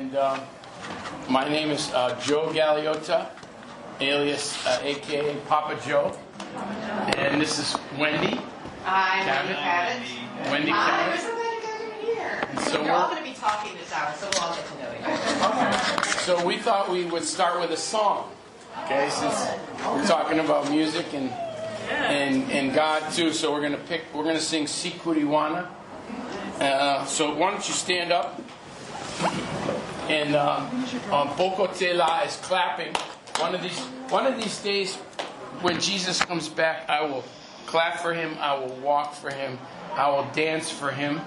And um, my name is uh, Joe Galeota, alias uh, AKA Papa Joe. And this is Wendy. Hi, Cabot. Wendy Cabot. Wendy we're so glad you guys are here. so You're all going to be talking this hour, so we'll all get to know you. So we thought we would start with a song. Okay, since we're talking about music and and and God too, so we're gonna pick. We're gonna sing Sikuriwana. Uh, so why don't you stand up? And uh, um, Bokotela is clapping. One of these one of these days, when Jesus comes back, I will clap for him. I will walk for him. I will dance for him.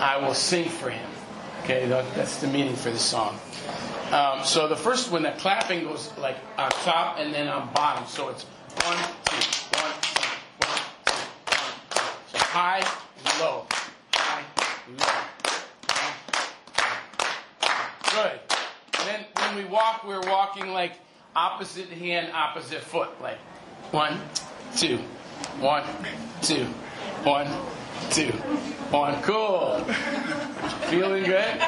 I will sing for him. Okay, that, that's the meaning for the song. Um, so the first one, the clapping goes like on top and then on bottom. So it's one, two, one, two, one, two, one, two. So high, low, high, low. Good. Then when we walk, we're walking like opposite hand, opposite foot. Like one, two, one, two, one, two, one. Cool. Feeling good?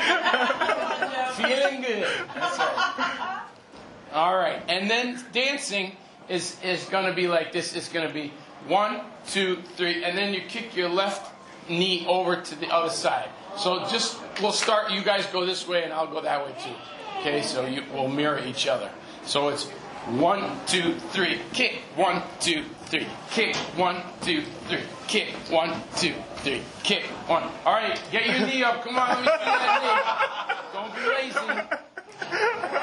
Feeling good. That's right. All right. And then dancing is, is going to be like this. It's going to be one, two, three. And then you kick your left knee over to the other side. So just, we'll start. You guys go this way and I'll go that way too. Okay. So you, we'll mirror each other. So it's one, two, three, kick. One, two, three, kick. One, two, three, kick. One, two, three, kick. One. All right. Get your knee up. Come on. Let me see that knee. Don't be lazy.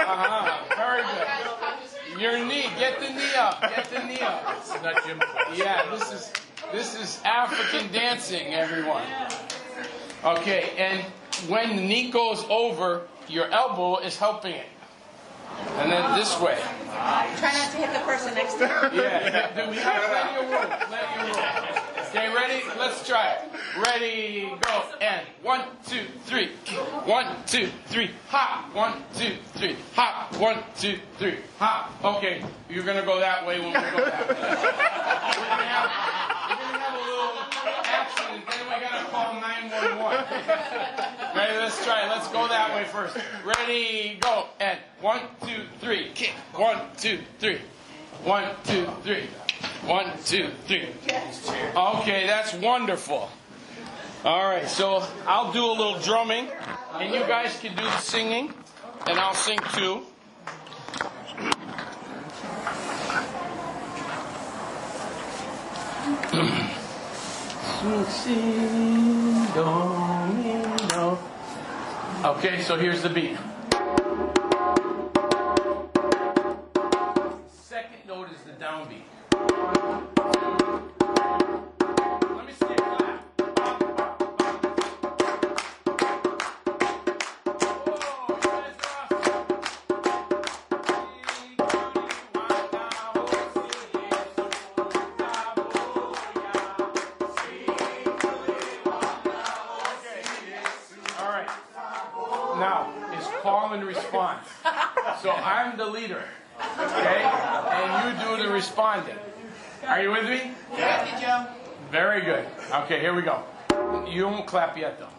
Uh-huh. Very good. Your knee. Get the knee up. Get the knee up. It's not gym class. Yeah, this is this is African dancing, everyone. Okay, and when the knee goes over, your elbow is helping it. And then this way. Try not to hit the person next to you. Yeah. Do we have plenty of room? Plenty of room. Okay, ready? Let's try it. Ready, go. And one, two, three. One, two, three. Hop. One, two, three. Hop. One, two, three. Hop. Okay, you're gonna go that way when we go that way. Then we gotta call 911. Ready, let's try it. Let's go that way first. Ready, go. And one, two, three. Kick. One, two, three. One, two, three. One, two, three. Okay, that's wonderful. All right, so I'll do a little drumming, and you guys can do the singing, and I'll sing too. Okay, so here's the beat. Second note is the downbeat. Okay, here we go. You won't clap yet, though.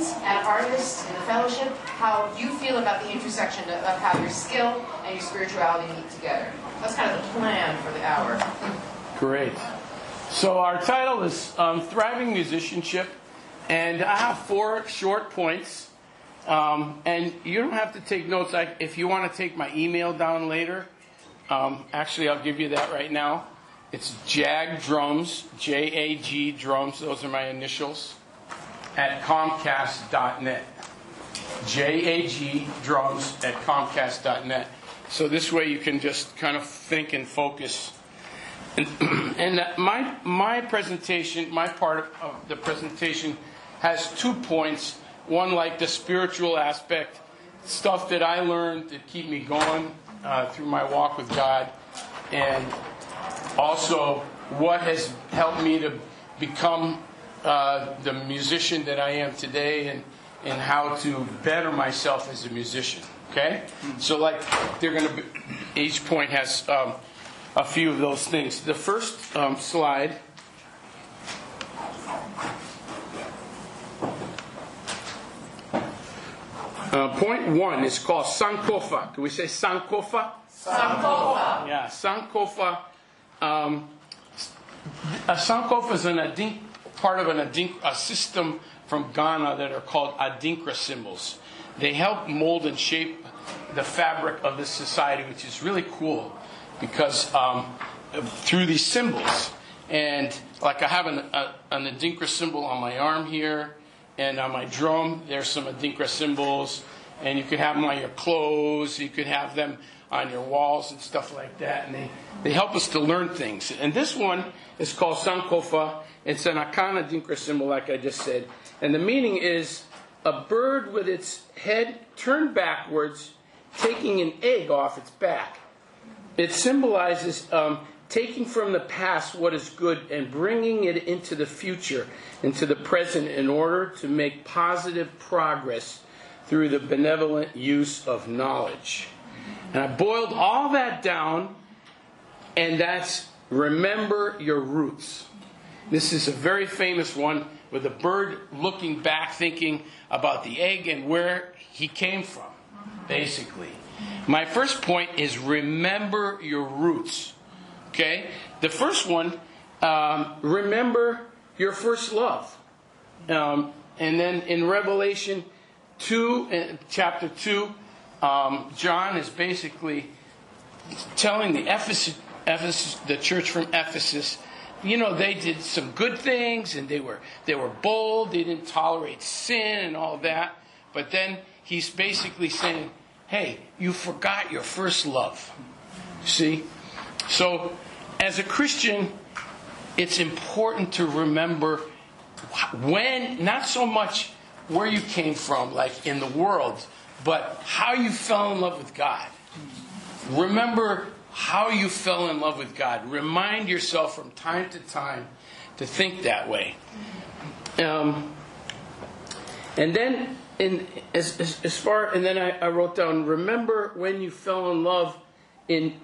And artists in the fellowship, how you feel about the intersection of, of how your skill and your spirituality meet together. That's kind of the plan for the hour. Great. So our title is um, Thriving Musicianship, and I have four short points. Um, and you don't have to take notes. I, if you want to take my email down later, um, actually, I'll give you that right now. It's Jag Drums, J A G Drums. Those are my initials at Comcast.net. J A G Drums at Comcast.net. So this way you can just kind of think and focus. And, and my my presentation, my part of, of the presentation, has two points. One, like the spiritual aspect, stuff that I learned to keep me going uh, through my walk with God, and also what has helped me to become uh, the musician that I am today, and and how to better myself as a musician. Okay, so like they're going to. be Each point has. Um, a few of those things. The first um, slide. Uh, point one is called Sankofa. Can we say Sankofa? Sankofa. Yeah, Sankofa. Um, a Sankofa is an adink, part of an adink, a system from Ghana that are called Adinkra symbols. They help mold and shape the fabric of this society, which is really cool because um, through these symbols. And like I have an, a, an Adinkra symbol on my arm here, and on my drum, there's some Adinkra symbols. And you could have them on your clothes, you could have them on your walls and stuff like that. And they, they help us to learn things. And this one is called Sankofa. It's an Akana Adinkra symbol, like I just said. And the meaning is a bird with its head turned backwards, taking an egg off its back. It symbolizes um, taking from the past what is good and bringing it into the future, into the present, in order to make positive progress through the benevolent use of knowledge. And I boiled all that down, and that's remember your roots. This is a very famous one with a bird looking back, thinking about the egg and where he came from, basically. My first point is remember your roots. Okay? The first one, um, remember your first love. Um, and then in Revelation 2, uh, chapter 2, um, John is basically telling the Ephesus, Ephesus, the church from Ephesus, you know, they did some good things and they were they were bold. They didn't tolerate sin and all that. But then he's basically saying, "Hey, you forgot your first love." See, so as a Christian, it's important to remember when, not so much where you came from, like in the world, but how you fell in love with God. Remember how you fell in love with God. Remind yourself from time to time to think that way. Um, and then, in, as, as, as far, and then I, I, wrote down, remember when you fell in love in,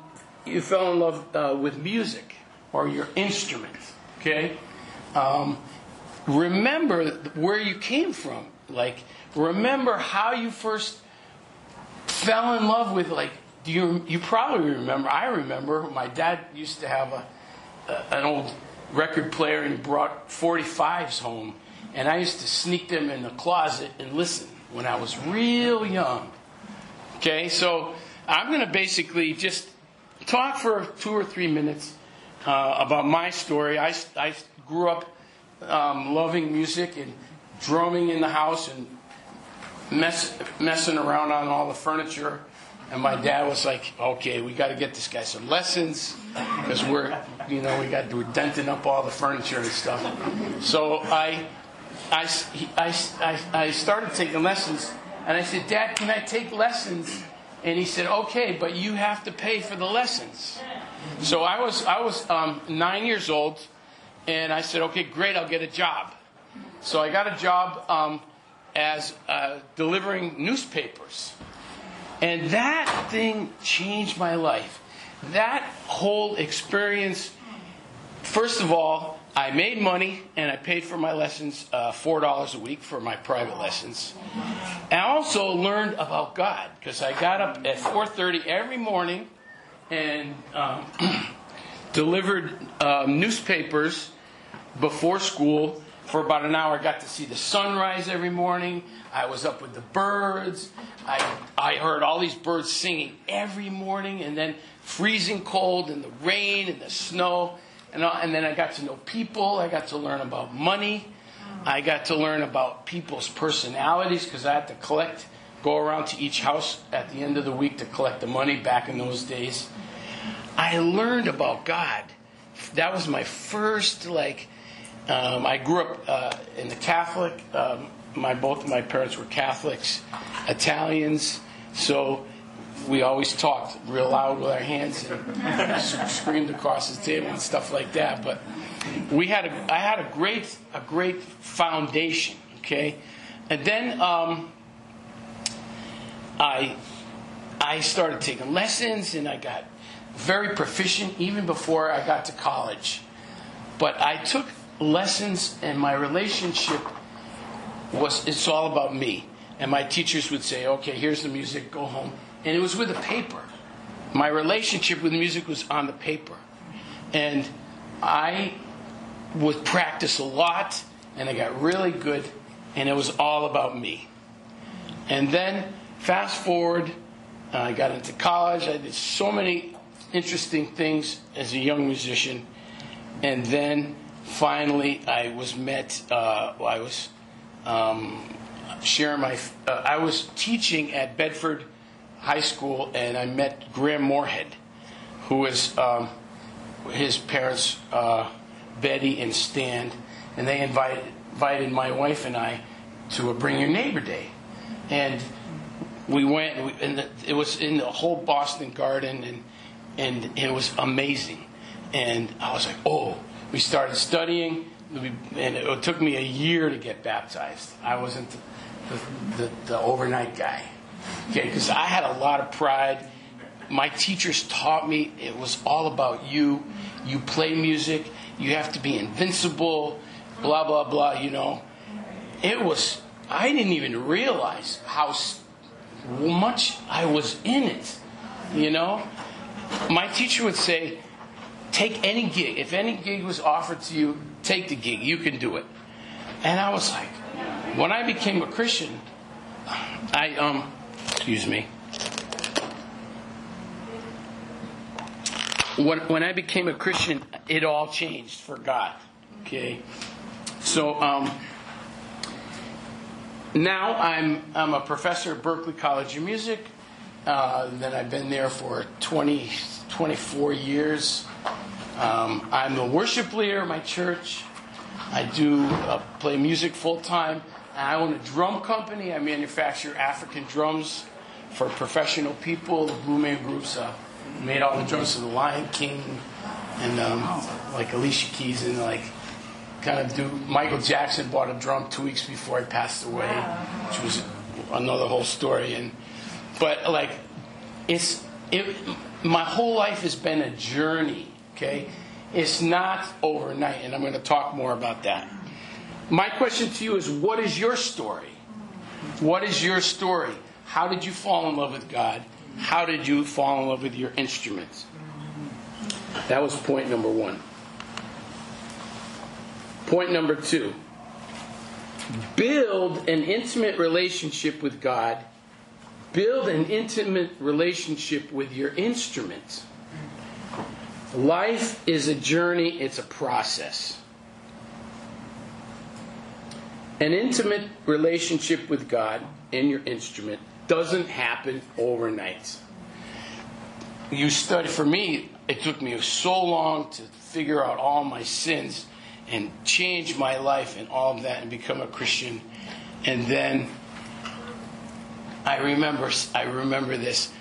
you fell in love uh, with music or your instrument. Okay, um, remember where you came from. Like, remember how you first fell in love with like do you you probably remember? I remember my dad used to have a, a an old record player and he brought 45s home, and I used to sneak them in the closet and listen when I was real young. Okay, so I'm going to basically just talk for two or three minutes uh, about my story. I, I grew up um, loving music and drumming in the house and mess, messing around on all the furniture and my dad was like, okay, we got to get this guy some lessons because we're, you know, we got we're denting up all the furniture and stuff. So I, I, I, I, I started taking lessons, and I said, Dad, can I take lessons? And he said, okay, but you have to pay for the lessons. So I was I was um, nine years old, and I said, okay, great, I'll get a job. So I got a job um, as uh, delivering newspapers. And that thing changed my life. That whole experience, first of all, I made money and I paid for my lessons uh, $4 a week for my private lessons. I also learned about God because I got up at 4.30 every morning and um, delivered um, newspapers before school for about an hour. I got to see the sunrise every morning. I was up with the birds. I, I heard all these birds singing every morning, and then freezing cold, and the rain, and the snow. And, and then I got to know people. I got to learn about money. Mm. I got to learn about people's personalities because I had to collect, go around to each house at the end of the week to collect the money back in those days. I learned about God. That was my first, like, um, I grew up uh, in the Catholic um, my both of my parents were Catholics, Italians, so we always talked real loud with our hands and screamed across the table and stuff like that. But we had a, I had a great a great foundation, okay, and then um, I I started taking lessons and I got very proficient even before I got to college. But I took lessons and my relationship was it's all about me. And my teachers would say, okay, here's the music, go home. And it was with a paper. My relationship with music was on the paper. And I would practice a lot, and I got really good, and it was all about me. And then, fast forward, uh, I got into college. I did so many interesting things as a young musician. And then finally, I was met, uh, I was um, sharing my. Uh, I was teaching at Bedford High School, and I met Graham Moorhead, who was um, his parents, uh, Betty and Stan, and they invited invited my wife and I to a Bring Your Neighbor Day, and we went, and, we, and the, it was in the whole Boston Garden, and and it was amazing, and I was like, oh, we started studying and it took me a year to get baptized. I wasn't the, the, the overnight guy. Okay, because I had a lot of pride. My teachers taught me it was all about you. You play music, you have to be invincible, blah, blah, blah, you know. It was, I didn't even realize how much I was in it, you know. My teacher would say, take any gig. If any gig was offered to you, take the gig. You can do it. And I was like, when I became a Christian, I um, excuse me. When when I became a Christian, it all changed for God. Okay, so um, now I'm I'm a professor at Berklee College of Music. Uh, then I've been there for 20, 24 years. Um, I'm the worship leader of my church. I do uh, play music full time. I own a drum company. I manufacture African drums for professional people. The Blue Man Groups uh, made all the drums for the Lion King and um, like Alicia Keys and like kind of do. Michael Jackson bought a drum two weeks before he passed away, which was another whole story. And but like it's it. My whole life has been a journey. Okay, it's not overnight, and I'm going to talk more about that. My question to you is what is your story? What is your story? How did you fall in love with God? How did you fall in love with your instruments? That was point number one. Point number two build an intimate relationship with God, build an intimate relationship with your instrument. Life is a journey, it's a process. An intimate relationship with God and your instrument doesn't happen overnight. You study, for me, it took me so long to figure out all my sins and change my life and all of that and become a Christian. And then I remember, I remember this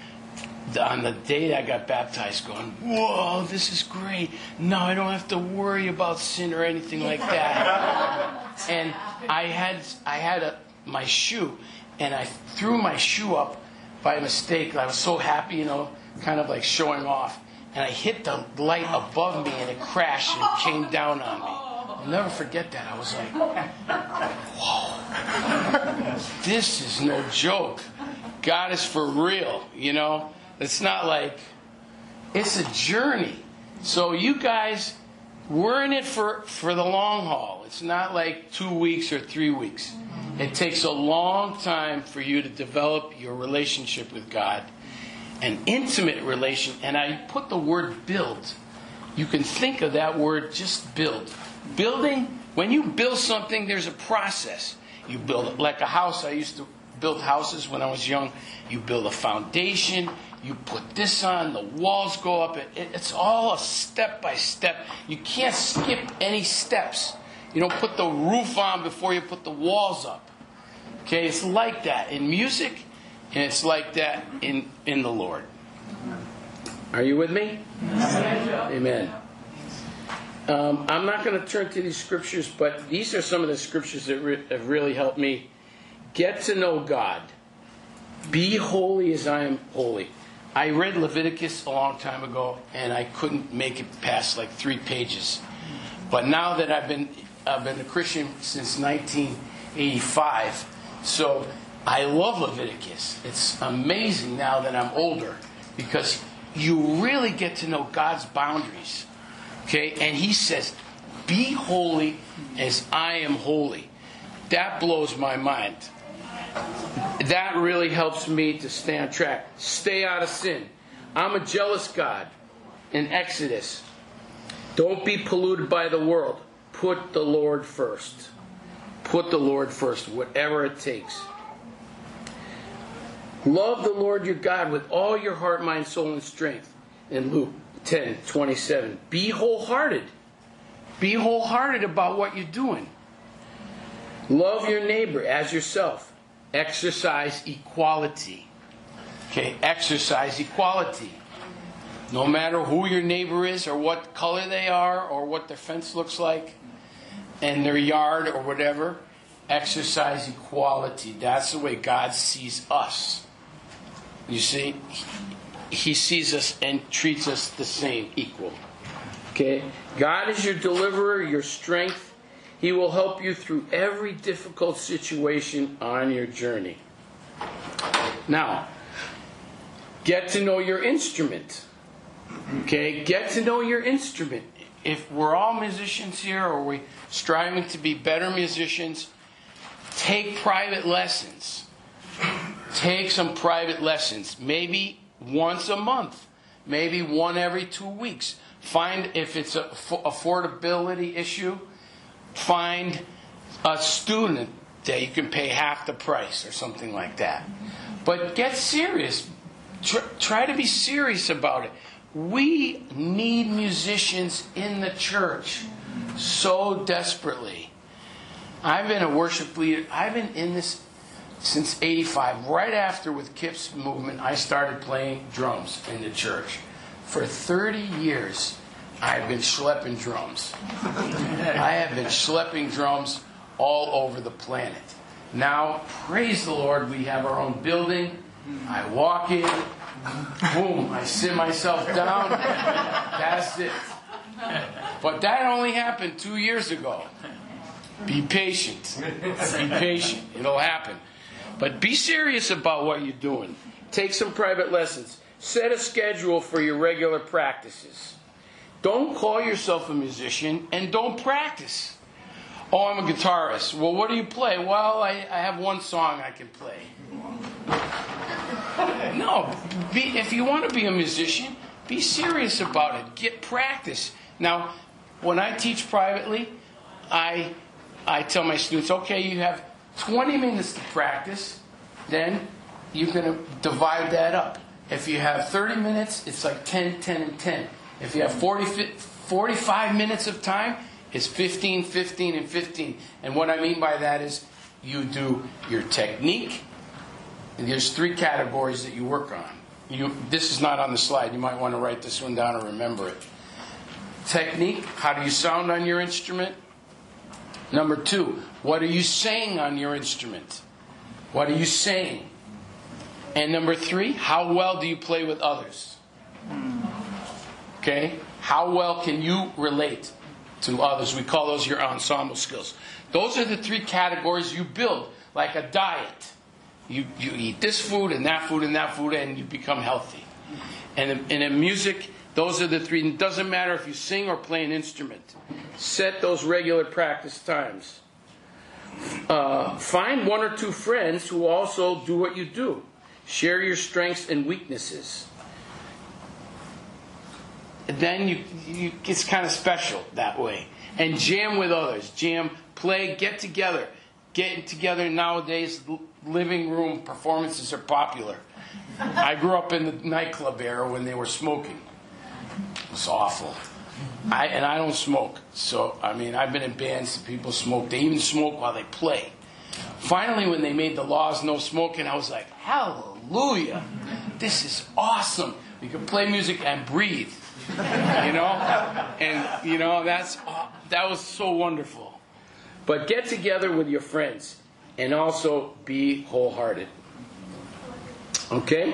on the day I got baptized, going, "Whoa, this is great! Now I don't have to worry about sin or anything like that." and I had I had a, my shoe, and I threw my shoe up by mistake. I was so happy, you know, kind of like showing off, and I hit the light above me, and it crashed and came down on me. I'll never forget that. I was like, "Whoa, this is no joke. God is for real," you know. It's not like it's a journey. So you guys, we're in it for, for the long haul. It's not like two weeks or three weeks. It takes a long time for you to develop your relationship with God, an intimate relation. And I put the word build. You can think of that word just build. Building, when you build something, there's a process. You build it like a house. I used to build houses when I was young. You build a foundation, you put this on, the walls go up. It, it, it's all a step by step. You can't skip any steps. You don't put the roof on before you put the walls up. Okay, it's like that in music, and it's like that in, in the Lord. Are you with me? Amen. Um, I'm not going to turn to these scriptures, but these are some of the scriptures that re- have really helped me get to know God. Be holy as I am holy. I read Leviticus a long time ago, and I couldn't make it past like three pages. But now that I've been I've been a Christian since 1985, so I love Leviticus. It's amazing now that I'm older because you really get to know God's boundaries. Okay, and He says, "Be holy as I am holy." That blows my mind that really helps me to stay on track. Stay out of sin. I'm a jealous God in Exodus. Don't be polluted by the world. Put the Lord first. Put the Lord first, whatever it takes. Love the Lord your God with all your heart, mind, soul, and strength. In Luke 10 27. Be wholehearted. Be wholehearted about what you're doing. Love your neighbor as yourself exercise equality. Okay, exercise equality. No matter who your neighbor is, or what color they are, or what their fence looks like, and their yard, or whatever, exercise equality. That's the way God sees us. You see, He sees us and treats us the same, equal. Okay? God is your deliverer, your strength, he will help you through every difficult situation on your journey. Now, get to know your instrument. Okay, get to know your instrument. If we're all musicians here or we striving to be better musicians, take private lessons. Take some private lessons, maybe once a month, maybe one every two weeks. Find if it's a affordability issue, find a student that you can pay half the price or something like that. But get serious. Try, to be serious about it. We need musicians in the church so desperately. I've been a worship leader. I've been in this since 85. Right after with Kip's movement, I started playing drums in the church. For 30 years, I've been schlepping drums. I have been schlepping drums all over the planet. Now, praise the Lord, we have our own building. I walk in, boom, I sit myself down. That's it. But that only happened two years ago. Be patient. Be patient. It'll happen. But be serious about what you're doing. Take some private lessons. Set a schedule for your regular practices. Don't call yourself a musician and don't practice. Oh, I'm a guitarist. Well, what do you play? Well, I, I have one song I can play. No, be, if you want to be a musician, be serious about it. Get practice. Now, when I teach privately, I I tell my students, okay, you have 20 minutes to practice, then you're going to divide that up. If you have 30 minutes, it's like 10, 10, and 10. If you have 40, 45 minutes of time, it's 15, 15, and 15. And what I mean by that is you do your technique, there's three categories that you work on. You, this is not on the slide. You might want to write this one down or remember it. Technique, how do you sound on your instrument? Number two, what are you saying on your instrument? What are you saying? And number three, how well do you play with others? Okay? How well can you relate to others? We call those your ensemble skills. Those are the three categories you build, like a diet. You, you eat this food and that food and that food, and you become healthy. And in, in music, those are the three. It doesn't matter if you sing or play an instrument. Set those regular practice times. Uh, find one or two friends who also do what you do. Share your strengths and weaknesses. Then you, you it's kind of special that way. And jam with others. Jam, play, get together. Getting together nowadays, living room performances are popular. I grew up in the nightclub era when they were smoking. It was awful. I, and I don't smoke. So, I mean, I've been in bands that people smoke. They even smoke while they play. Finally, when they made the laws no smoking, I was like, hallelujah. This is awesome. You can play music and breathe. You know? And, you know, that's, that was so wonderful. But get together with your friends and also be wholehearted. Okay?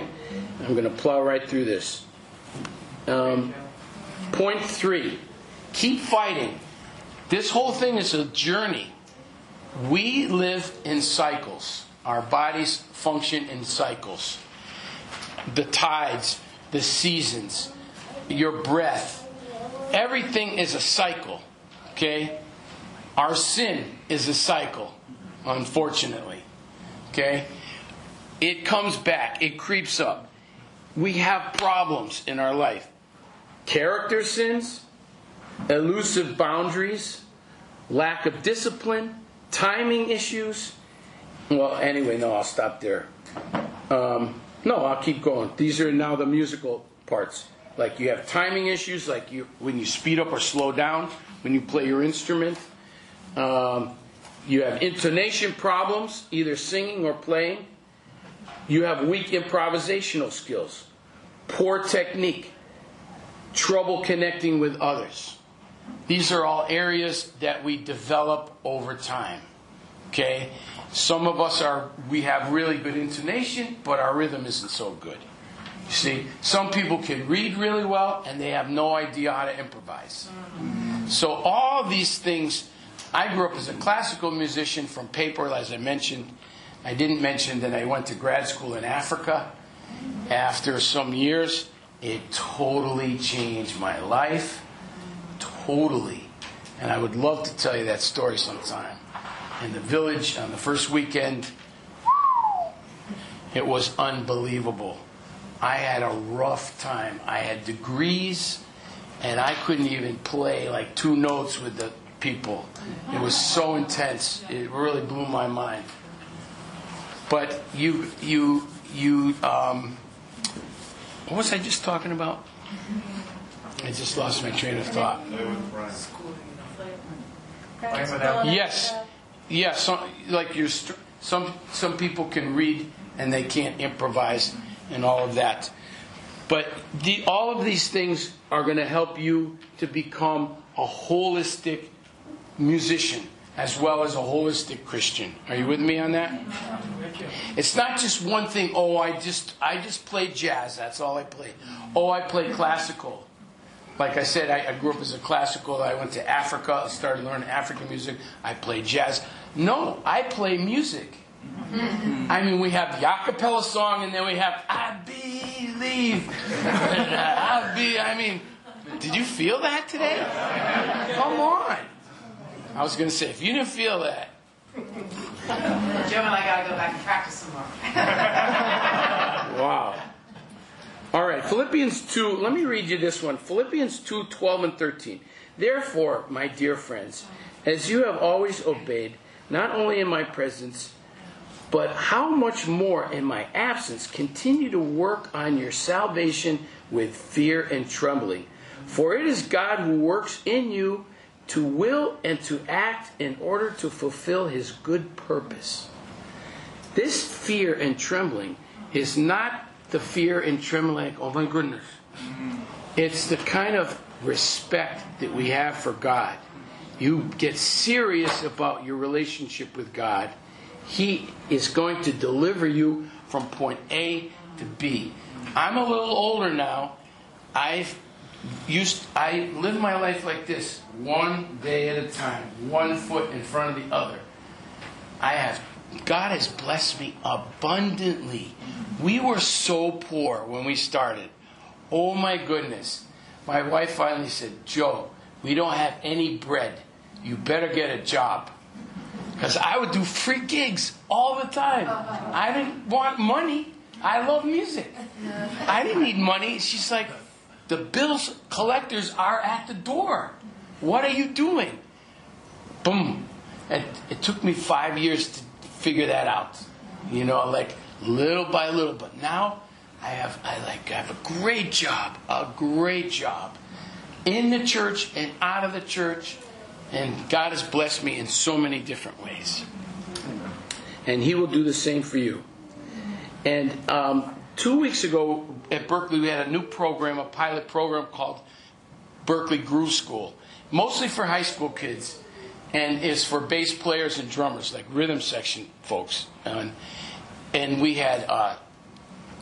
I'm going to plow right through this. Um, point three keep fighting. This whole thing is a journey. We live in cycles, our bodies function in cycles. The tides, the seasons, your breath, everything is a cycle. Okay? Our sin is a cycle unfortunately. Okay? It comes back, it creeps up. We have problems in our life character sins, elusive boundaries, lack of discipline, timing issues. Well, anyway, no, I'll stop there. Um, no, I'll keep going. These are now the musical parts. Like you have timing issues, like you when you speed up or slow down when you play your instrument. Um, you have intonation problems, either singing or playing. You have weak improvisational skills, poor technique, trouble connecting with others. These are all areas that we develop over time. Okay? Some of us are, we have really good intonation, but our rhythm isn't so good. You see, some people can read really well and they have no idea how to improvise. So all these things I grew up as a classical musician from paper, as I mentioned. I didn't mention that I went to grad school in Africa after some years, It totally changed my life. Totally. And I would love to tell you that story sometime. In the village on the first weekend, it was unbelievable. I had a rough time. I had degrees, and I couldn't even play like two notes with the people. It was so intense. It really blew my mind. But you, you, you. Um, what was I just talking about? I just lost my train of thought. Yes, yes. Some, like you're, some some people can read and they can't improvise and all of that. But the, all of these things are going to help you to become a holistic musician as well as a holistic Christian. Are you with me on that? It's not just one thing. Oh, I just I just play jazz. That's all I play. Oh, I play classical. Like I said, I, I grew up as a classical. I went to Africa. Started learning African music. I play jazz. No, I play music. I mean, we have the acapella song, and then we have "I Believe." I be. I mean, did you feel that today? Come on. I was going to say, if you didn't feel that, Joe and I gotta go back and practice some more. wow. All right, Philippians 2, let me read you this one. Philippians 2 12 and 13. Therefore, my dear friends, as you have always obeyed, not only in my presence, but how much more in my absence, continue to work on your salvation with fear and trembling. For it is God who works in you to will and to act in order to fulfill his good purpose. This fear and trembling is not the fear and trembling oh my goodness. It's the kind of respect that we have for God. You get serious about your relationship with God. He is going to deliver you from point A to B. I'm a little older now. I've used I live my life like this, one day at a time, one foot in front of the other. I have God has blessed me abundantly. We were so poor when we started. Oh my goodness. My wife finally said, Joe, we don't have any bread. You better get a job. Because I would do free gigs all the time. I didn't want money. I love music. I didn't need money. She's like, the bills collectors are at the door. What are you doing? Boom. And it took me five years to figure that out. You know, like little by little. But now I have I like I have a great job. A great job. In the church and out of the church. And God has blessed me in so many different ways. And He will do the same for you. And um, two weeks ago at Berklee, we had a new program, a pilot program called Berklee Groove School, mostly for high school kids, and is for bass players and drummers, like rhythm section folks. And, and we had uh,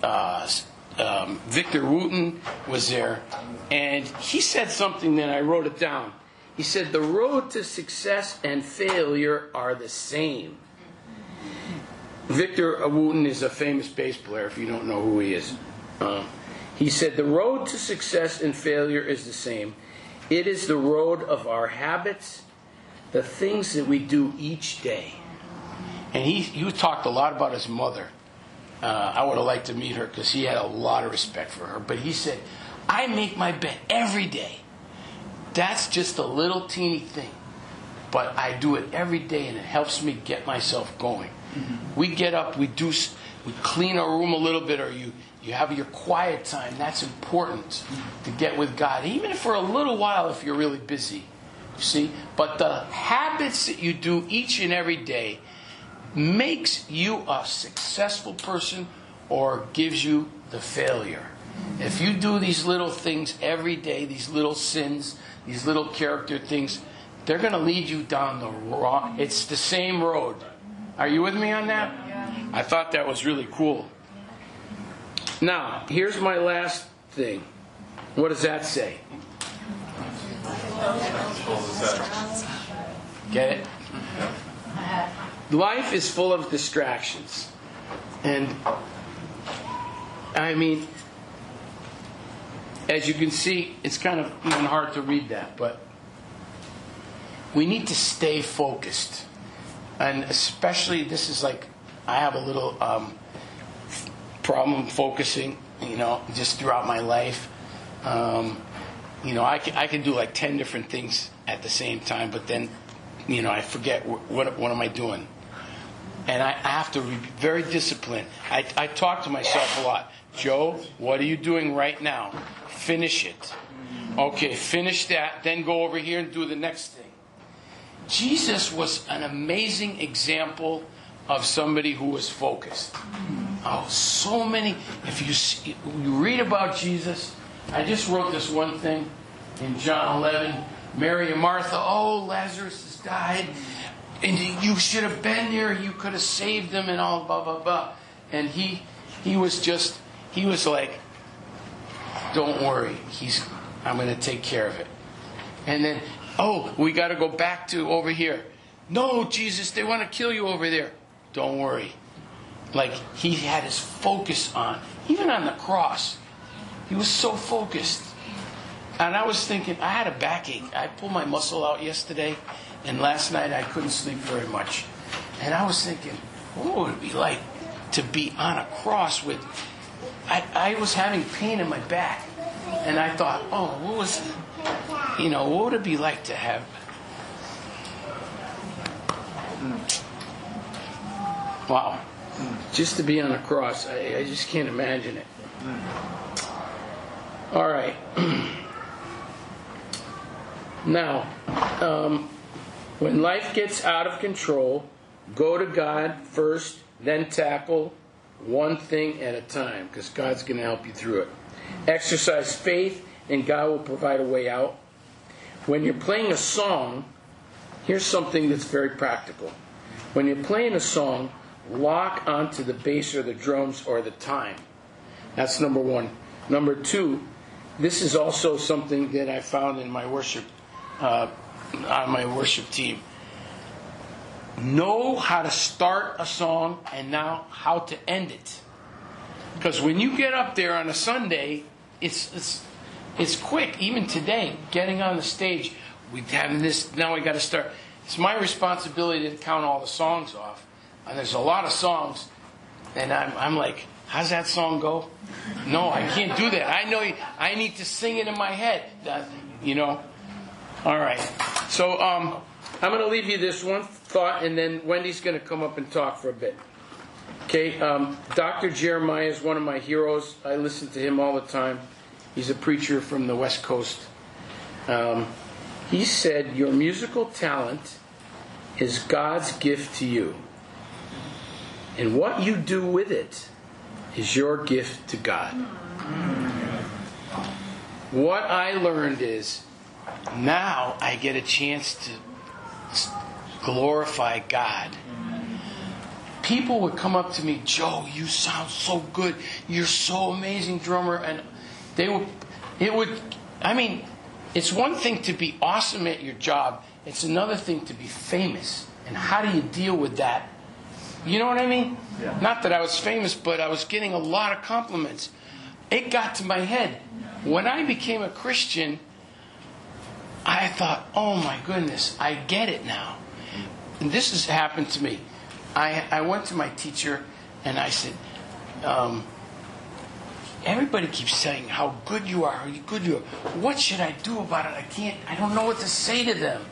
uh, um, Victor Wooten was there, and he said something that I wrote it down. He said, The road to success and failure are the same. Victor Wooten is a famous bass player, if you don't know who he is. Uh, he said, The road to success and failure is the same. It is the road of our habits, the things that we do each day. And he, he talked a lot about his mother. Uh, I would have liked to meet her because he had a lot of respect for her. But he said, I make my bed every day. That's just a little teeny thing. But I do it every day and it helps me get myself going. Mm-hmm. We get up, we do, we clean our room a little bit, or you, you have your quiet time. That's important to get with God, even for a little while if you're really busy. You see? But the habits that you do each and every day makes you a successful person or gives you the failure. If you do these little things every day, these little sins, these little character things, they're going to lead you down the wrong. It's the same road. Are you with me on that? I thought that was really cool. Now, here's my last thing. What does that say? Get it? Life is full of distractions. And I mean, as you can see, it's kind of even hard to read that, but we need to stay focused. And especially, this is like, I have a little um, problem focusing, you know, just throughout my life. Um, you know, I can, I can do like 10 different things at the same time, but then, you know, I forget what, what, what am I doing? And I, I have to be very disciplined. I, I talk to myself a lot. Joe, what are you doing right now? Finish it. Okay, finish that, then go over here and do the next thing. Jesus was an amazing example of somebody who was focused. Oh, so many. If you, see, you read about Jesus, I just wrote this one thing in John 11. Mary and Martha, oh, Lazarus has died. And you should have been there. You could have saved them, and all, blah, blah, blah. And he, he was just, he was like, don't worry. He's, I'm going to take care of it. And then, oh, we got to go back to over here. No, Jesus, they want to kill you over there. Don't worry. Like he had his focus on, even on the cross. He was so focused. And I was thinking, I had a backache. I pulled my muscle out yesterday, and last night I couldn't sleep very much. And I was thinking, what would it be like to be on a cross with. I, I was having pain in my back. And I thought, oh, what was, you know, what would it be like to have. Hmm. Wow. Hmm. Just to be on a cross, I, I just can't imagine it. Hmm. All right. now, um, when life gets out of control, go to God first, then tackle one thing at a time because God's going to help you through it. Exercise faith, and God will provide a way out. When you're playing a song, here's something that's very practical. When you're playing a song, lock onto the bass or the drums or the time. That's number one. Number two, this is also something that I found in my worship, uh, on my worship team. Know how to start a song and now how to end it. Because when you get up there on a Sunday, it's it's it's quick. Even today, getting on the stage, we having this. Now we got to start. It's my responsibility to count all the songs off, and there's a lot of songs, and I'm I'm like, how's that song go? No, I can't do that. I know I need to sing it in my head. That, you know. All right. So um, I'm going to leave you this one thought, and then Wendy's going to come up and talk for a bit. Okay, um, Dr. Jeremiah is one of my heroes. I listen to him all the time. He's a preacher from the West Coast. Um, he said, Your musical talent is God's gift to you. And what you do with it is your gift to God. What I learned is now I get a chance to glorify God. People would come up to me, Joe, you sound so good. You're so amazing drummer. And they would, it would, I mean, it's one thing to be awesome at your job, it's another thing to be famous. And how do you deal with that? You know what I mean? Yeah. Not that I was famous, but I was getting a lot of compliments. It got to my head. When I became a Christian, I thought, oh my goodness, I get it now. And this has happened to me. I, I went to my teacher and I said, um, everybody keeps saying how good you are, how good you are. What should I do about it? I can't, I don't know what to say to them.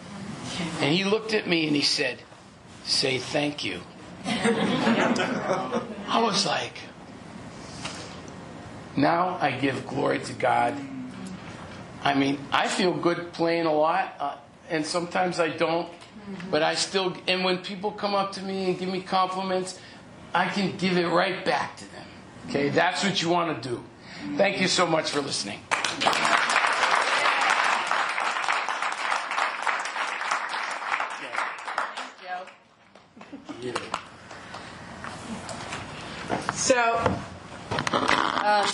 And he looked at me and he said, say thank you. I was like, now I give glory to God. I mean, I feel good playing a lot, uh, and sometimes I don't. But I still, and when people come up to me and give me compliments, I can give it right back to them. Okay, that's what you want to do. Thank you so much for listening. Joe. You know. So, um,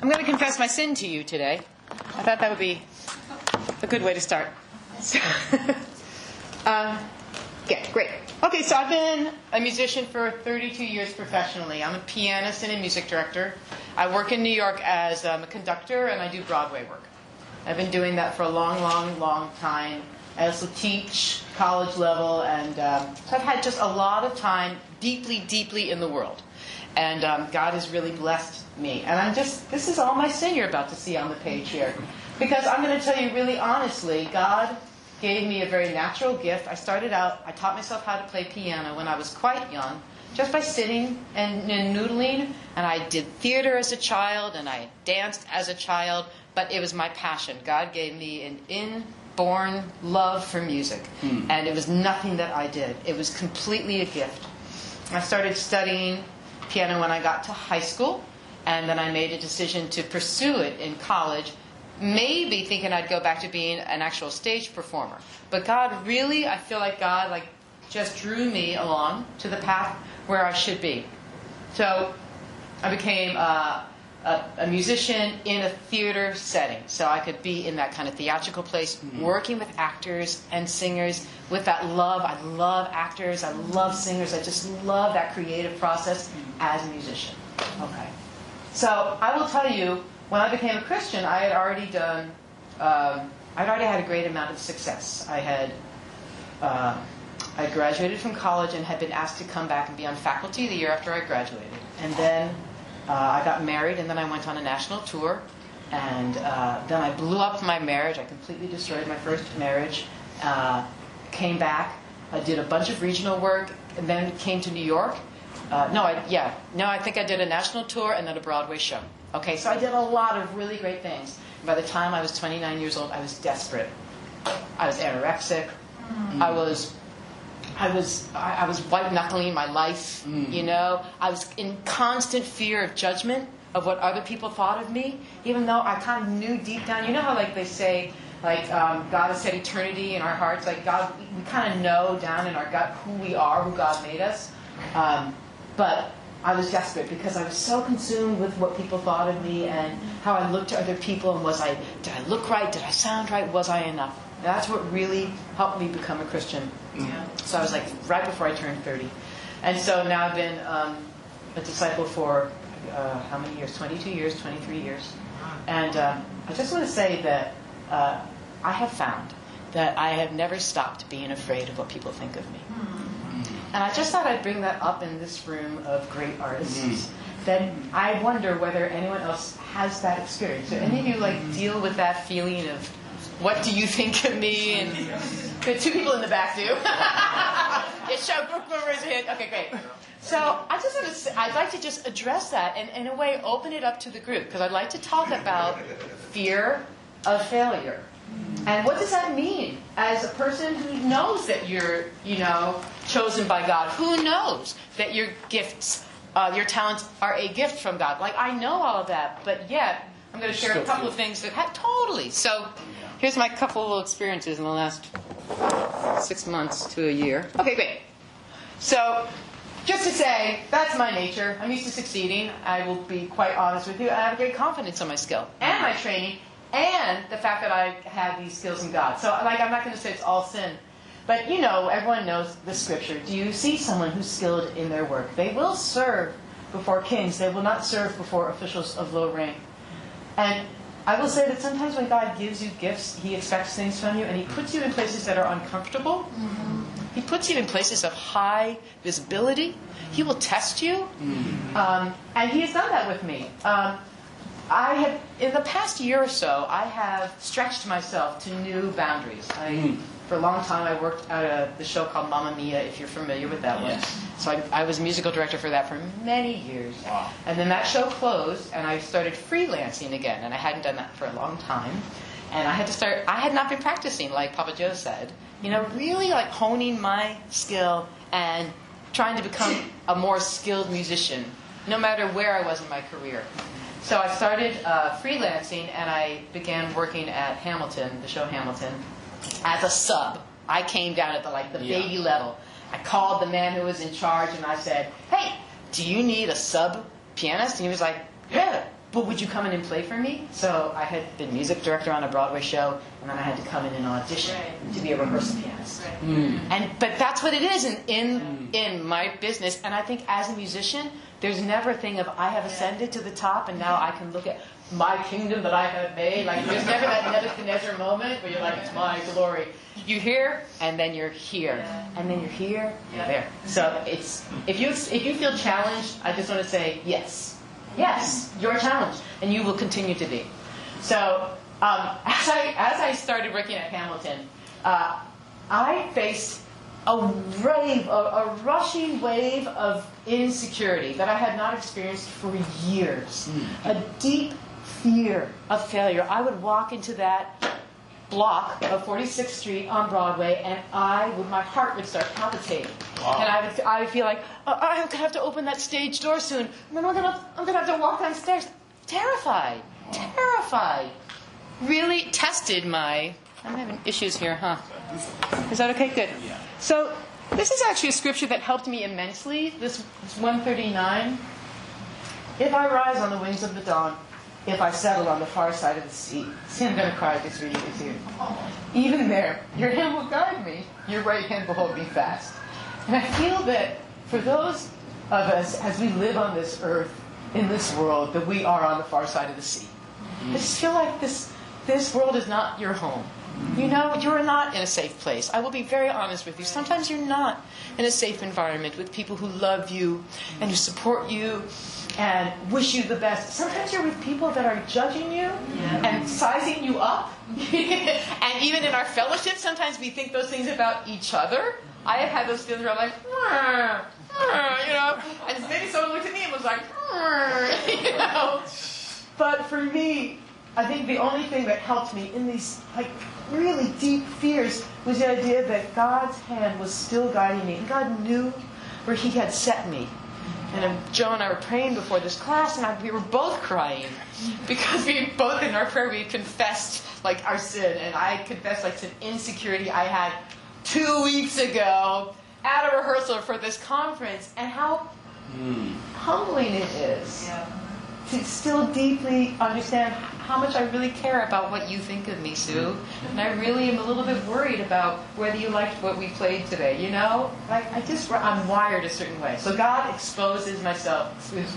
I'm going to confess my sin to you today. I thought that would be a good way to start. So, um, okay, great. Okay, so I've been a musician for 32 years professionally. I'm a pianist and a music director. I work in New York as um, a conductor and I do Broadway work. I've been doing that for a long, long, long time. I also teach college level, and um, so I've had just a lot of time deeply, deeply in the world. And um, God has really blessed me. And I'm just, this is all my sin you're about to see on the page here. Because I'm going to tell you really honestly, God gave me a very natural gift. I started out, I taught myself how to play piano when I was quite young, just by sitting and, and noodling. And I did theater as a child, and I danced as a child, but it was my passion. God gave me an inborn love for music, mm. and it was nothing that I did, it was completely a gift. I started studying piano when I got to high school, and then I made a decision to pursue it in college maybe thinking I'd go back to being an actual stage performer. But God really, I feel like God like just drew me along to the path where I should be. So I became a, a, a musician in a theater setting, so I could be in that kind of theatrical place, mm-hmm. working with actors and singers with that love. I love actors. I love singers. I just love that creative process as a musician. Okay. So I will tell you when I became a Christian, I had already done, um, I'd already had a great amount of success. I had, uh, I graduated from college and had been asked to come back and be on faculty the year after I graduated. And then uh, I got married, and then I went on a national tour. And uh, then I blew up my marriage. I completely destroyed my first marriage. Uh, came back. I did a bunch of regional work, and then came to New York. Uh, no, I yeah, no, I think I did a national tour and then a Broadway show. Okay, so I did a lot of really great things. By the time I was 29 years old, I was desperate. I was anorexic. Mm. I was, I was, I, was white knuckling my life. Mm. You know, I was in constant fear of judgment of what other people thought of me, even though I kind of knew deep down. You know how like they say, like um, God has set eternity in our hearts. Like God, we kind of know down in our gut who we are, who God made us. Um, but I was desperate because I was so consumed with what people thought of me and how I looked to other people and was I did I look right? Did I sound right? Was I enough? That's what really helped me become a Christian. Yeah. So I was like right before I turned 30. And so now I've been um, a disciple for uh, how many years? 22 years, 23 years. And uh, I just want to say that uh, I have found that I have never stopped being afraid of what people think of me. And I just thought I'd bring that up in this room of great artists. Mm-hmm. That I wonder whether anyone else has that experience. Do any of you like deal with that feeling of what do you think of me? And the two people in the back do. yeah, show raise your hand. Okay, great. So I just want to say, I'd like to just address that and in a way open it up to the group because I'd like to talk about fear of failure. And what does that mean as a person who knows that you're, you know, chosen by God? Who knows that your gifts, uh, your talents are a gift from God? Like, I know all of that, but yet I'm going to share Still a couple of things that have totally. So here's my couple of experiences in the last six months to a year. Okay, great. So just to say, that's my nature. I'm used to succeeding. I will be quite honest with you. I have great confidence in my skill and my training and the fact that I have these skills in God. So, like, I'm not going to say it's all sin. But, you know, everyone knows the scripture. Do you see someone who's skilled in their work? They will serve before kings, they will not serve before officials of low rank. And I will say that sometimes when God gives you gifts, He expects things from you, and He puts you in places that are uncomfortable. Mm-hmm. He puts you in places of high visibility. He will test you. Mm-hmm. Um, and He has done that with me. Um, I have, in the past year or so, I have stretched myself to new boundaries. I, mm. For a long time, I worked at a, the show called Mamma Mia, if you're familiar with that yes. one. So I, I, was musical director for that for many years. Wow. And then that show closed, and I started freelancing again, and I hadn't done that for a long time. And I had to start, I had not been practicing, like Papa Joe said. You know, really like honing my skill and trying to become a more skilled musician, no matter where I was in my career. So I started uh, freelancing and I began working at Hamilton, the show Hamilton, as a sub. I came down at the like the yeah. baby level. I called the man who was in charge and I said, "Hey, do you need a sub pianist?" And he was like, "Yeah, but would you come in and play for me? So I had been music director on a Broadway show, and then I had to come in and audition Right. to be a rehearsal pianist. Right. And but that's what it is in in, hmm. in my business. And I think as a musician, there's never a thing of I have ascended to the top and now I can look at my kingdom that I have made. Like there's never that Nebuchadnezzar moment where you're like, it's my glory. You're here and then you're here. Yeah. And then you're here, Yeah. you're there. So it's if you if you feel challenged, I just want to say yes. Yes, you're challenged and you will continue to be. So um, as I as I started working at Hamilton, uh, I faced a wave, a, a rushing wave of insecurity that I had not experienced for years. A deep fear of failure. I would walk into that block of 46th Street on Broadway, and I would, my heart would start palpitating, Wow. and I would, I would feel like oh, I'm gonna have to open that stage door soon, and then I'm gonna, I'm gonna have to walk downstairs. Terrified, terrified. Really tested my. I'm having issues here, huh? Is that okay? Good. So this is actually a scripture that helped me immensely. This is 139. If I rise on the wings of the dawn, if I settle on the far side of the sea. See, I'm going to cry just reading this here. Even there, your hand will guide me. Your right hand will hold me fast. And I feel that for those of us, as we live on this earth, in this world, that we are on the far side of the sea. Mm-hmm. I just feel like this, this world is not your home. You know, you're not in a safe place. I will be very honest with you. Sometimes you're not in a safe environment with people who love you and who support you and wish you the best. Sometimes you're with people that are judging you and sizing you up. and even in our fellowship, sometimes we think those things about each other. I have had those feelings where I'm like, "Hmm, hmm," you know, and maybe someone looked at me and was like, "Hmm," you know. But for me, I think the only thing that helped me in these like really deep fears was the idea that God's hand was still guiding me. And God knew where He had set me. And um, Joe and I were praying before this class, and I, we were both crying because we both in our prayer we confessed like our sin, and I confessed like some insecurity I had two weeks ago at a rehearsal for this conference, and how humbling it is Yeah. to still deeply understand how much I really care about what you think of me, Sue. And I really am a little bit worried about whether you liked what we played today. You know, like I just I'm wired a certain way. So God exposes myself,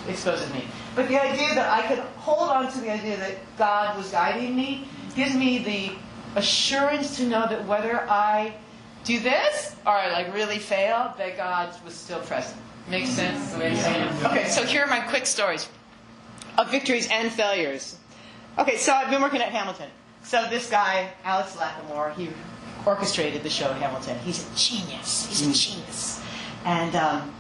exposes me. But the idea that I could hold on to the idea that God was guiding me gives me the assurance to know that whether I do this or I like really fail, that God was still present. Makes sense the way I'm saying it? Okay, so here are my quick stories of victories and failures. Okay, so I've been working at Hamilton. So this guy, Alex Lacamoire, he orchestrated the show Hamilton. He's a genius. He's a genius. And um,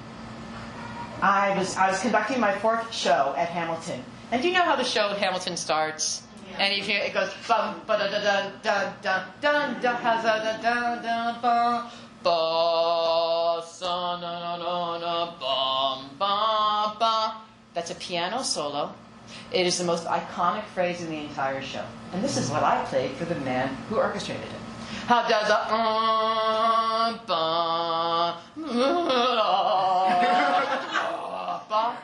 I was I was conducting my fourth show at Hamilton. And do you know how the show Hamilton starts? And if you, it goes bum ba da da da da da da da ha da da da ba ba sa na na na na bum ba ba. That's a piano solo. It is the most iconic phrase in the entire show. And this is what I played for the man who orchestrated it. How does a uh, ba, ba.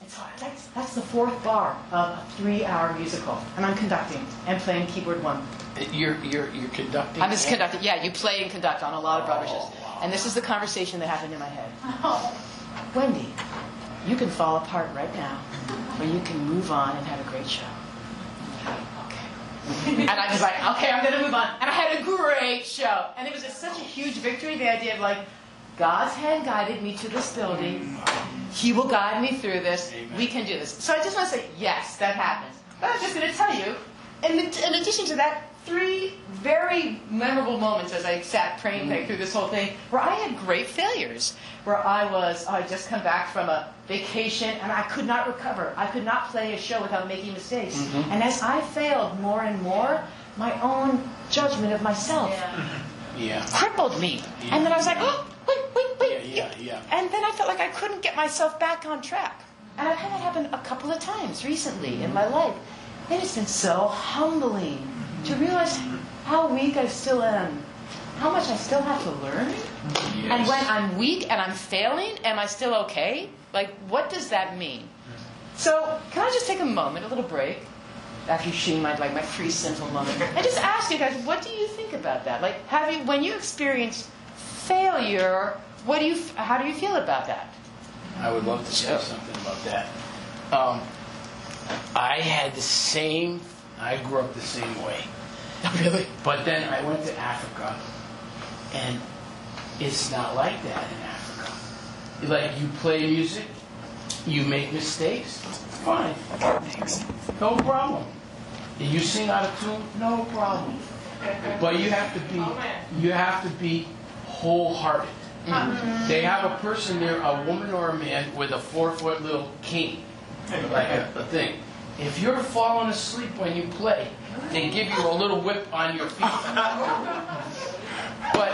And so that's, that's the fourth bar of a three-hour musical, and I'm conducting and playing keyboard one. You're you're you're conducting. I'm just conducting. Yeah, you play and conduct on a lot of Broadway shows. Oh, wow. And this is the conversation that happened in my head. Wendy, you can fall apart right now, or you can move on and have a great show. Okay. and I was like, okay, I'm gonna move on. And I had a great show. And it was just such a huge victory, the idea of like, God's hand guided me to this building. Mm. He will guide me through this. Amen. We can do this. So I just want to say, yes, that happens. But I'm just going to tell you, in, in addition to that, three very memorable moments as I sat praying like, mm. through this whole thing, where I had great failures, where I was, I just come back from a vacation and I could not recover. I could not play a show without making mistakes. Mm-hmm. And as I failed more and more, my own judgment of myself Yeah. Yeah. crippled me. And then I was like, oh, wait, wait, wait. Yeah, yeah, yeah. And then I felt like I couldn't get myself back on track. And I've had that happen a couple of times recently in my mm-hmm. life. It has been so humbling to realize how weak I still am, how much I still have to learn. Yes. And when I'm weak and I'm failing, am I still okay? Like, what does that mean? So, can I just take a moment, a little break, after seeing my like my free simple moment, and just ask you guys, what do you think about that? Like, have you when you experience failure, what do you how do you feel about that? I would love to say something about that. Um, I had the same. I grew up the same way. Really? But then I went to Africa, and it's not like that in Africa. Like you play music, you make mistakes, fine, no problem. You sing out of tune, no problem. But you have to be, you have to be wholehearted. Mm-hmm. They have a person there, a woman or a man, with a four foot little cane, like a, a thing. If you're falling asleep when you play, they give you a little whip on your feet. But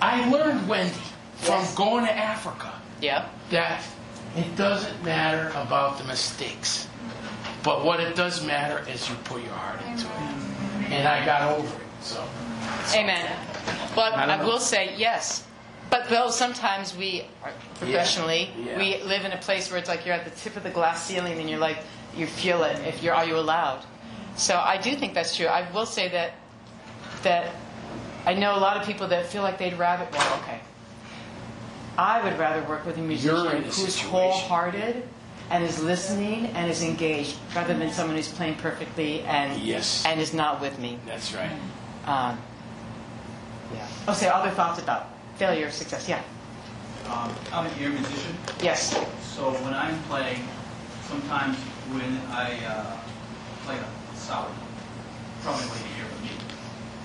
I learned, Wendy, from Yes. going to Africa, Yeah. that it doesn't matter about the mistakes. But what it does matter is you put your heart into it. And I got over it. So Amen. But I I, don't know. will say yes. But though sometimes we, uh, are- professionally, Yeah. we live in a place where it's like you're at the tip of the glass ceiling and you're like, you feel it. If you're, are you allowed? So I do think that's true. I will say that that I know a lot of people that feel like they'd rather. Well, okay. I would rather work with a musician a who's situation. wholehearted and is listening and is engaged, rather than someone who's playing perfectly and Yes. and is not with me. that's right. Um, yeah. Oh, say other thoughts about failure, success. Yeah. Um, I'm an ear musician, Yes. so when I'm playing, sometimes when I uh, play a sour, probably what you hear with me,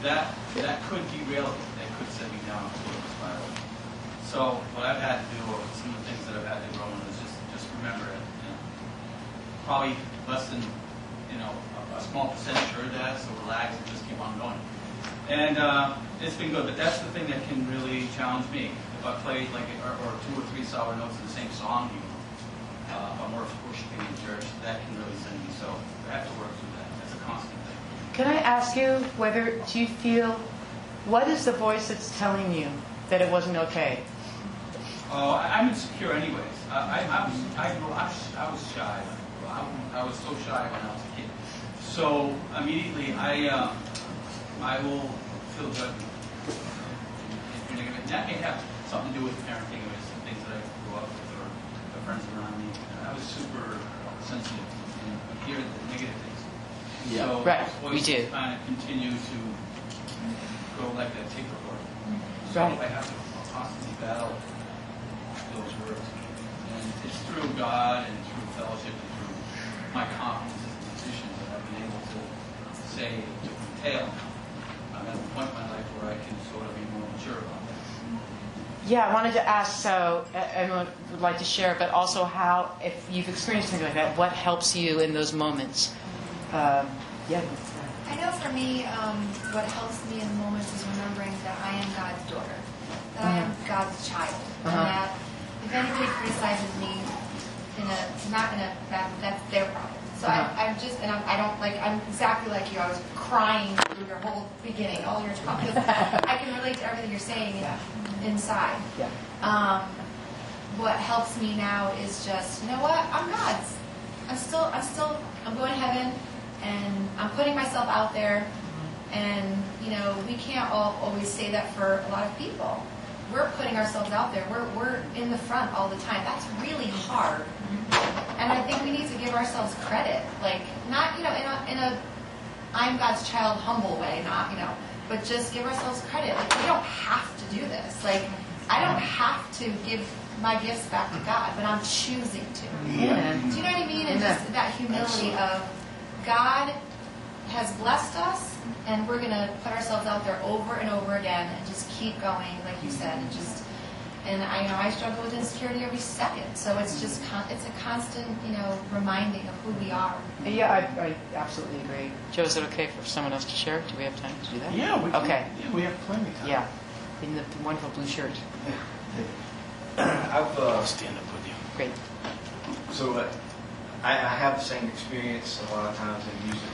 that that could derail me. That could set me down a little spiral. So what I've had to do, or some of the things that I've had to grow in, is just just remember it. Know, probably less than you know a, a small percentage heard that, so relax and just keep on going. And uh, it's been good, but that's the thing that can really challenge me. If I play like or, or two or three sour notes in the same song, even uh, if I'm worship- worshiping in church, that can really send me. So I have to work through that. That's a constant thing. Can I ask you whether do you feel what is the voice that's telling you that it wasn't okay? Oh, I'm insecure anyways. I, I, I was I, I, was, shy. I, was so shy when I was a kid. So immediately I uh, I will feel good. And that may have something to do with parenting or some things that I grew up with or the friends around me. I was super sensitive and hear the negative. Yeah. So Right, we voices do. kind of continue to go like that tape recorder. So Right. I have to constantly battle those words. And it's through God and through fellowship and through my confidence as a musician that I've been able to say, to detail. I'm at a point in my life where I can sort of be more mature about that. Yeah, I wanted to ask. So uh, everyone would like to share, but also how, if you've experienced something like that, what helps you in those moments? Um, yeah. I know for me, um, what helps me in moments is remembering that I am God's daughter, that I am God's child, Uh-huh. and that if anybody criticizes me in a not in a bad, that's their problem. So Uh-huh. I, I'm just, and I'm, I don't like, I'm exactly like you. I was crying through your whole beginning, all your talk, I can relate to everything you're saying Yeah. inside. Yeah. Um, what helps me now is just, you know what? I'm God's. I'm still, I'm still, I'm going to heaven, and I'm putting myself out there. And you know, we can't all always say that for a lot of people. We're putting ourselves out there. We're we're in the front all the time. That's really hard. Mm-hmm. And I think we need to give ourselves credit, like not you know in a in a I'm God's child humble way, not you know, but just give ourselves credit. Like we don't have to do this. Like I don't have to give my gifts back to God, but I'm choosing to. Yeah. Do you know what I mean? And just that humility of God has blessed us, and we're going to put ourselves out there over and over again and just keep going, like you said, and just. And I you know I struggle with insecurity every second, so it's just con- it's a constant you know reminding of who we are. Yeah, I, I absolutely agree. Joe, is it okay for someone else to share? Do we have time to do that? Yeah, we can, Okay. Yeah, we have plenty of time. Yeah. In the wonderful blue shirt. I've uh, I'll stand up with you. Great. so uh, I, I have the same experience a lot of times in music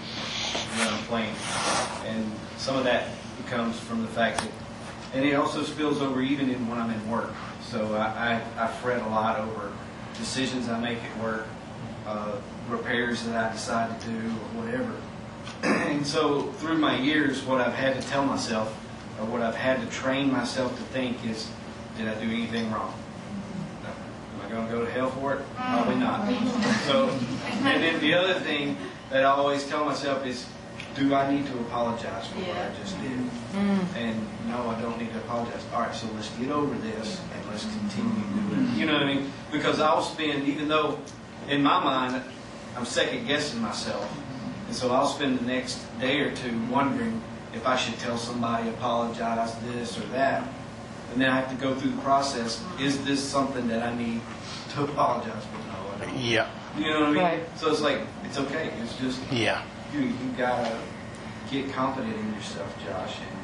when I'm playing, and some of that comes from the fact that, and it also spills over even in when I'm in work. So I, I, I fret a lot over decisions I make at work, uh, repairs that I decide to do, or whatever. And so through my years, what I've had to tell myself, or what I've had to train myself to think is, did I do anything wrong? No. Am going to go to hell for it? Probably not. So, and then the other thing that I always tell myself is, do I need to apologize for what I just did? Mm. And no, I don't need to apologize. All right, so let's get over this and let's continue doing. it. You know what I mean? Because I'll spend, even though in my mind I'm second guessing myself, and so I'll spend the next day or two wondering if I should tell somebody, apologize this or that, and then I have to go through the process. Is this something that I need to apologize for? No, I don't. Yeah, You know what I mean? Right. So it's like it's okay. It's just yeah. you you gotta get confident in yourself, Josh, and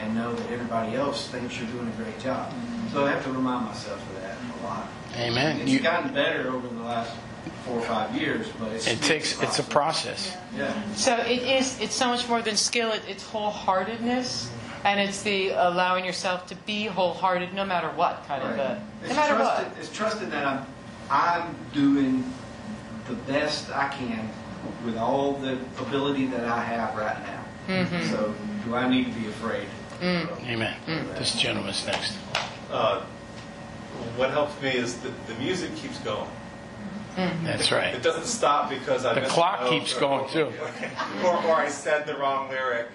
and know that everybody else thinks you're doing a great job. Mm-hmm. So I have to remind myself of that a lot. Amen. It's You, gotten better over the last four or five years, but it's it takes, it's a process. Yeah. So it is. It's so much more than skill. It, it's wholeheartedness, and it's the allowing yourself to be wholehearted, no matter what kind of Right. a, It's no matter trusted, what. It's trusted that I'm I'm doing the best I can with all the ability that I have right now. Mm-hmm. So do I need to be afraid? Mm. Amen. This gentleman's next. Uh, what helps me is that the music keeps going. That's right. It doesn't stop because I The clock note keeps or- going, too. or, or I said the wrong lyric.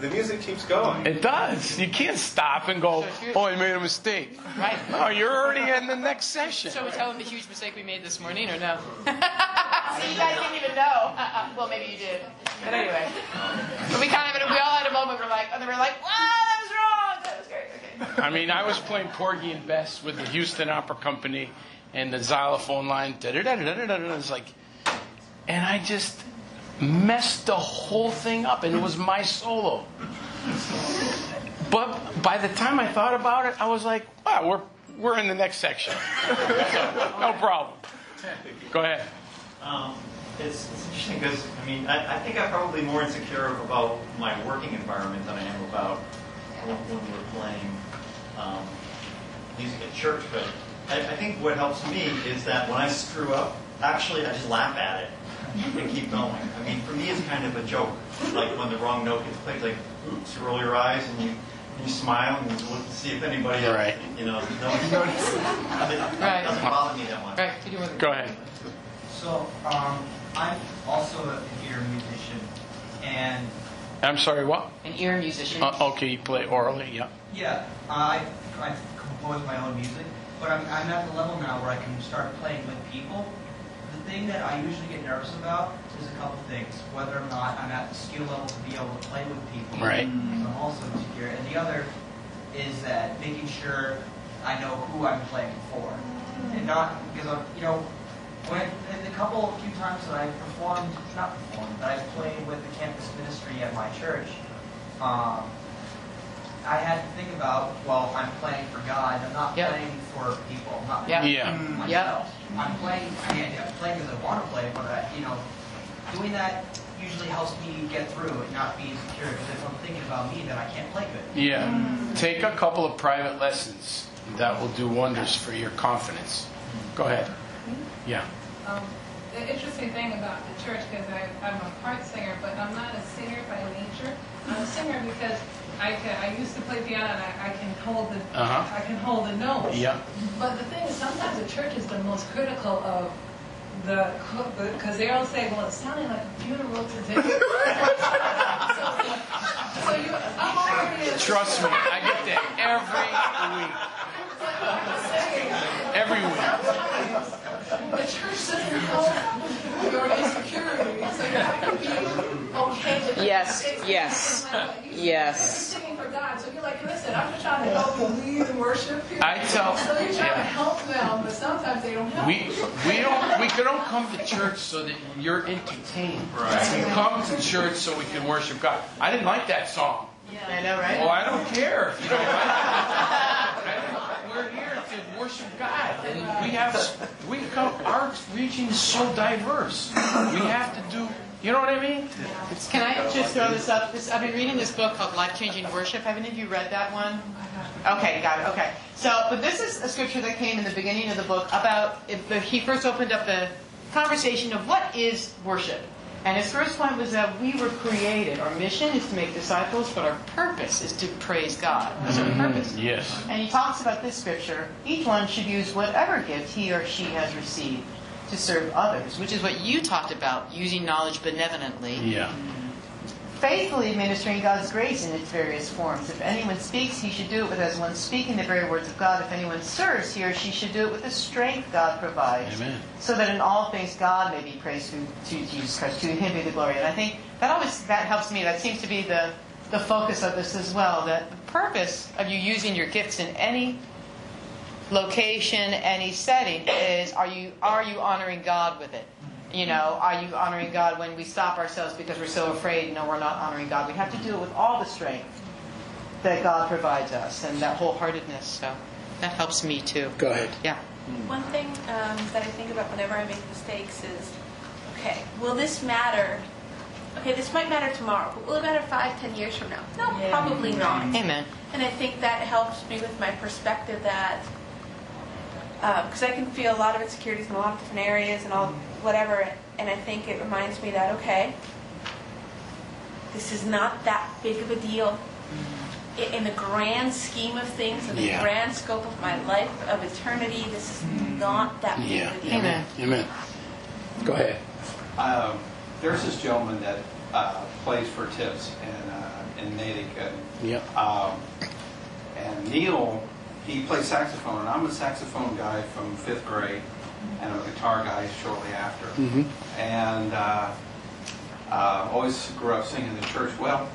The music keeps going. It does. You can't stop and go, oh, I made a mistake. Right. No, you're already in the next session. So we tell them the huge mistake we made this morning, or no? See, you guys didn't even know. Uh-uh. Well, maybe you did. But anyway, but we kind of we all had a moment. We're like, and then we're like, wow, that was wrong. That was great. Okay. I mean, I was playing Porgy and Bess with the Houston Opera Company and the xylophone line. da-da-da-da-da-da-da. It's like, and I just messed the whole thing up, and it was my solo. But by the time I thought about it, I was like, wow, we're we're in the next section. no problem. Go ahead. Um, it's, it's interesting because, I mean, I, I think I'm probably more insecure about my working environment than I am about when, when we're playing um, music at church. But I, I think what helps me is that when I screw up, actually, I just laugh at it and keep going. I mean, for me, it's kind of a joke. Like when the wrong note gets played, like, oops, you roll your eyes and you you smile and you look to see if anybody else, Right. you know, noticed. It Right. doesn't bother me that much. Right. You want to Go ahead. So, um, I'm also an ear musician, and I'm sorry, what? An ear musician. Uh, okay, you play orally, yeah. yeah, I I compose my own music, but I'm, I'm at the level now where I can start playing with people. The thing that I usually get nervous about is a couple things: whether or not I'm at the skill level to be able to play with people. Right. So I'm also insecure, and the other is that making sure I know who I'm playing for, and not because I'm, you know, when in the couple few times that I performed, not performed, but I played with the campus ministry at my church, um, I had to think about, well, I'm playing for God. I'm not Yep. playing for people. I'm not Yep. playing Yeah. for Yep. Myself. I'm playing. I mean, I'm playing because I want to play, but I, you know, doing that usually helps me get through and not be insecure. Because if I'm thinking about me, then I can't play good. Yeah. Take a couple of private lessons. That will do wonders for your confidence. Go ahead. Yeah. Um, the interesting thing about the church, because I'm a part singer, but I'm not a singer by nature. I'm a singer because I can, I used to play piano and I, I can hold the Uh-huh. I can hold the notes. Yeah. But the thing is, sometimes the church is the most critical of the because they all say, well, it's sounding like a funeral today. so, so you, I'm already a- Trust me, I get that every week. Every week. The church doesn't help your insecurity, so you have to be okay with it. Yes, yes, it's like, you- yes. Singing for God, so you're like, listen, I'm just trying to help you lead and worship here. I tell- So you're trying yeah. to help them, but sometimes they don't help. We we don't we don't come to church so that you're entertained. Right. We come to church so we can worship God. I didn't like that song. Yeah, I know, right? Well, I don't care if you don't like it. We're here to worship God, and we have we come. Our region is so diverse. We have to do. You know what I mean? It's, Can I just throw this up? This, I've been reading this book called Life Changing Worship. Have any of you read that one? Okay, got it. Okay. So, but this is a scripture that came in the beginning of the book about if the, he first opened up the conversation of what is worship. And his first point was that we were created. Our mission is to make disciples, but our purpose is to praise God. That's our mm-hmm. purpose. Yes. And he talks about this scripture. Each one should use whatever gift he or she has received to serve others, which is what you talked about, using knowledge benevolently Yeah. faithfully administering God's grace in its various forms. If anyone speaks, he should do it with as one speaking the very words of God. If anyone serves, he or she should do it with the strength God provides. Amen. So that in all things God may be praised through to Jesus Christ. To him be the glory. And I think that always that helps me. That seems to be the, the focus of this as well. That the purpose of you using your gifts in any location, any setting is are you are you honoring God with it? You know, are you honoring God when we stop ourselves because we're so afraid? No, we're not honoring God. We have to do it with all the strength that God provides us and that wholeheartedness. So that helps me too. Go ahead. Yeah. One thing um, that I think about whenever I make mistakes is, okay, will this matter? Okay, this might matter tomorrow, but will it matter five, ten years from now? No, probably not. Amen. And I think that helps me with my perspective that, because I can feel a lot of insecurities in a lot of different areas and all whatever, and I think it reminds me that okay, this is not that big of a deal. I- In the grand scheme of things, in the Yeah. grand scope of my life of eternity, this is not that big Yeah. of a deal. Amen. Amen. Go ahead. Um, there's this gentleman that uh, plays for Tips in, uh, in Natick. And, Yep. um, and Neil, he plays saxophone, and I'm a saxophone guy from fifth grade, and I'm a guitar guy shortly after. Mhm. And uh, uh, always grew up singing in the church. Well,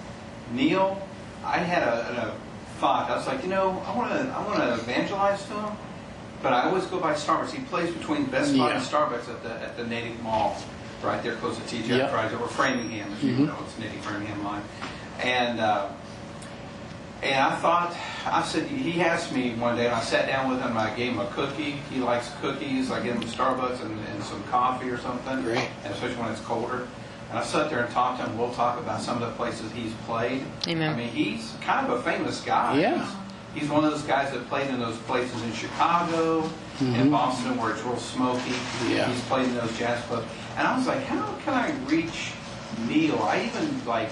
Neil, I had a, a thought. I was like, you know, I want to, I want to evangelize to him, but I always go by Starbucks. He plays between Best Buy and Starbucks at the at the Natick Mall, right there close to TGI Yeah. Fridays or Framingham, as you Mhm. know, it's Natick Framingham line, and. Uh, and I thought, I said, he asked me one day, and I sat down with him. I gave him a cookie. He likes cookies. I gave him Starbucks and, and some coffee or something. Great. And especially when it's colder. And I sat there and talked to him. We'll talk about some of the places he's played. Amen. I mean, he's kind of a famous guy. Yeah. He's, he's one of those guys that played in those places in Chicago, in Boston, where it's real smoky. Mm-hmm. Yeah. He's played in those jazz clubs. And I was like, how can I reach Neil? I even like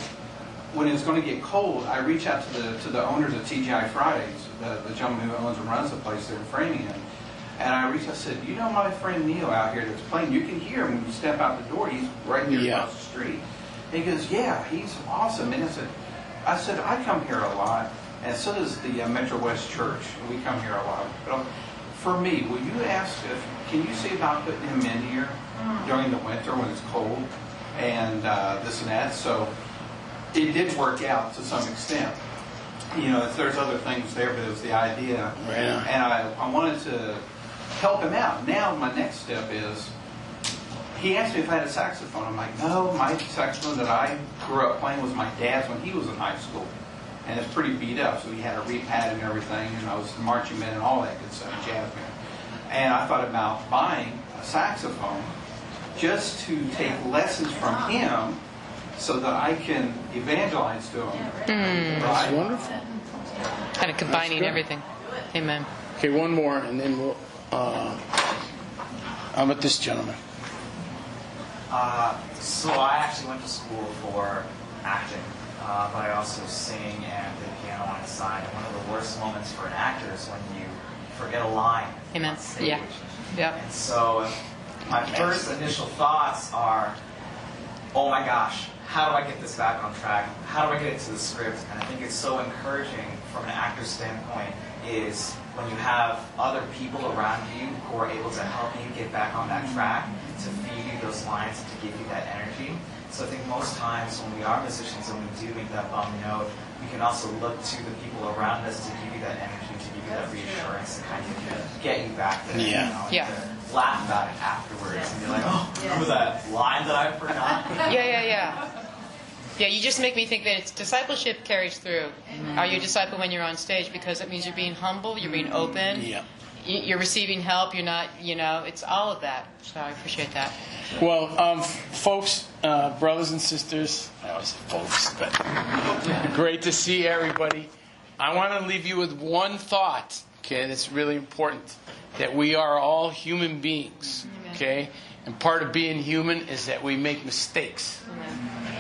when it's going to get cold, I reach out to the to the owners of TGI Fridays, the, the gentleman who owns and runs the place there in Framingham. And I reached, I said, you know my friend Neil out here that's playing, you can hear him when you step out the door. He's right here Yeah. across the street. And he goes, yeah, he's awesome. And I said, I said, I come here a lot, and so does the uh, Metro West Church. We come here a lot. But um, for me, will you ask if, can you see about putting him in here during the winter when it's cold and uh, this and that? So it did work out to some extent. You know, there's other things there, but it was the idea. Right on. And I, I wanted to help him out. Now my next step is, he asked me if I had a saxophone. I'm like, no, my saxophone that I grew up playing was my dad's when he was in high school. And it's pretty beat up, so he had a repad and everything, and I was marching band and all that good stuff, jazz band. And I thought about buying a saxophone just to take lessons from him so that I can evangelize to him. That's Right? wonderful. Kind of combining everything. Amen. Okay, one more, and then we'll. Uh, how about this gentleman? Uh, so I actually went to school for acting, uh, but I also sing and play piano on the side. And one of the worst moments for an actor is when you forget a line Amen. on stage. Yeah. Yeah. And so my first initial thoughts are, oh my gosh, how do I get this back on track? How do I get it to the script? And I think it's so encouraging from an actor's standpoint is when you have other people around you who are able to help you get back on that track, to feed you those lines, and to give you that energy. So I think most times when we are musicians and we do make that bum note, we can also look to the people around us to give you that energy, to give you that reassurance, to kind of get you back there. Yeah. You know, Yeah. To laugh about it afterwards and be like, oh, remember that line that I forgot? Yeah, yeah, yeah. Yeah, you just make me think that it's discipleship carries through. Are you a disciple when you're on stage? Because it means you're being humble, you're being open, Yeah. you're receiving help, you're not, you know, it's all of that. So I appreciate that. Well, um, folks, uh, brothers and sisters, I always say folks, but great to see everybody. I want to leave you with one thought, okay, that's really important that we are all human beings, okay? And part of being human is that we make mistakes.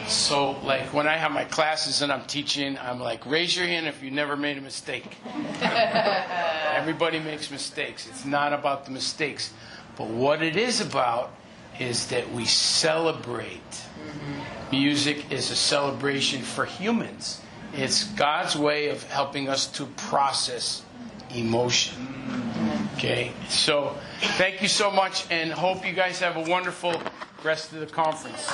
So, like when I have my classes and I'm teaching, I'm like, raise your hand if you never made a mistake. Everybody makes mistakes. It's not about the mistakes. But what it is about is that we celebrate. Music is a celebration for humans. It's God's way of helping us to process emotion. Okay? So, thank you so much and hope you guys have a wonderful rest of the conference.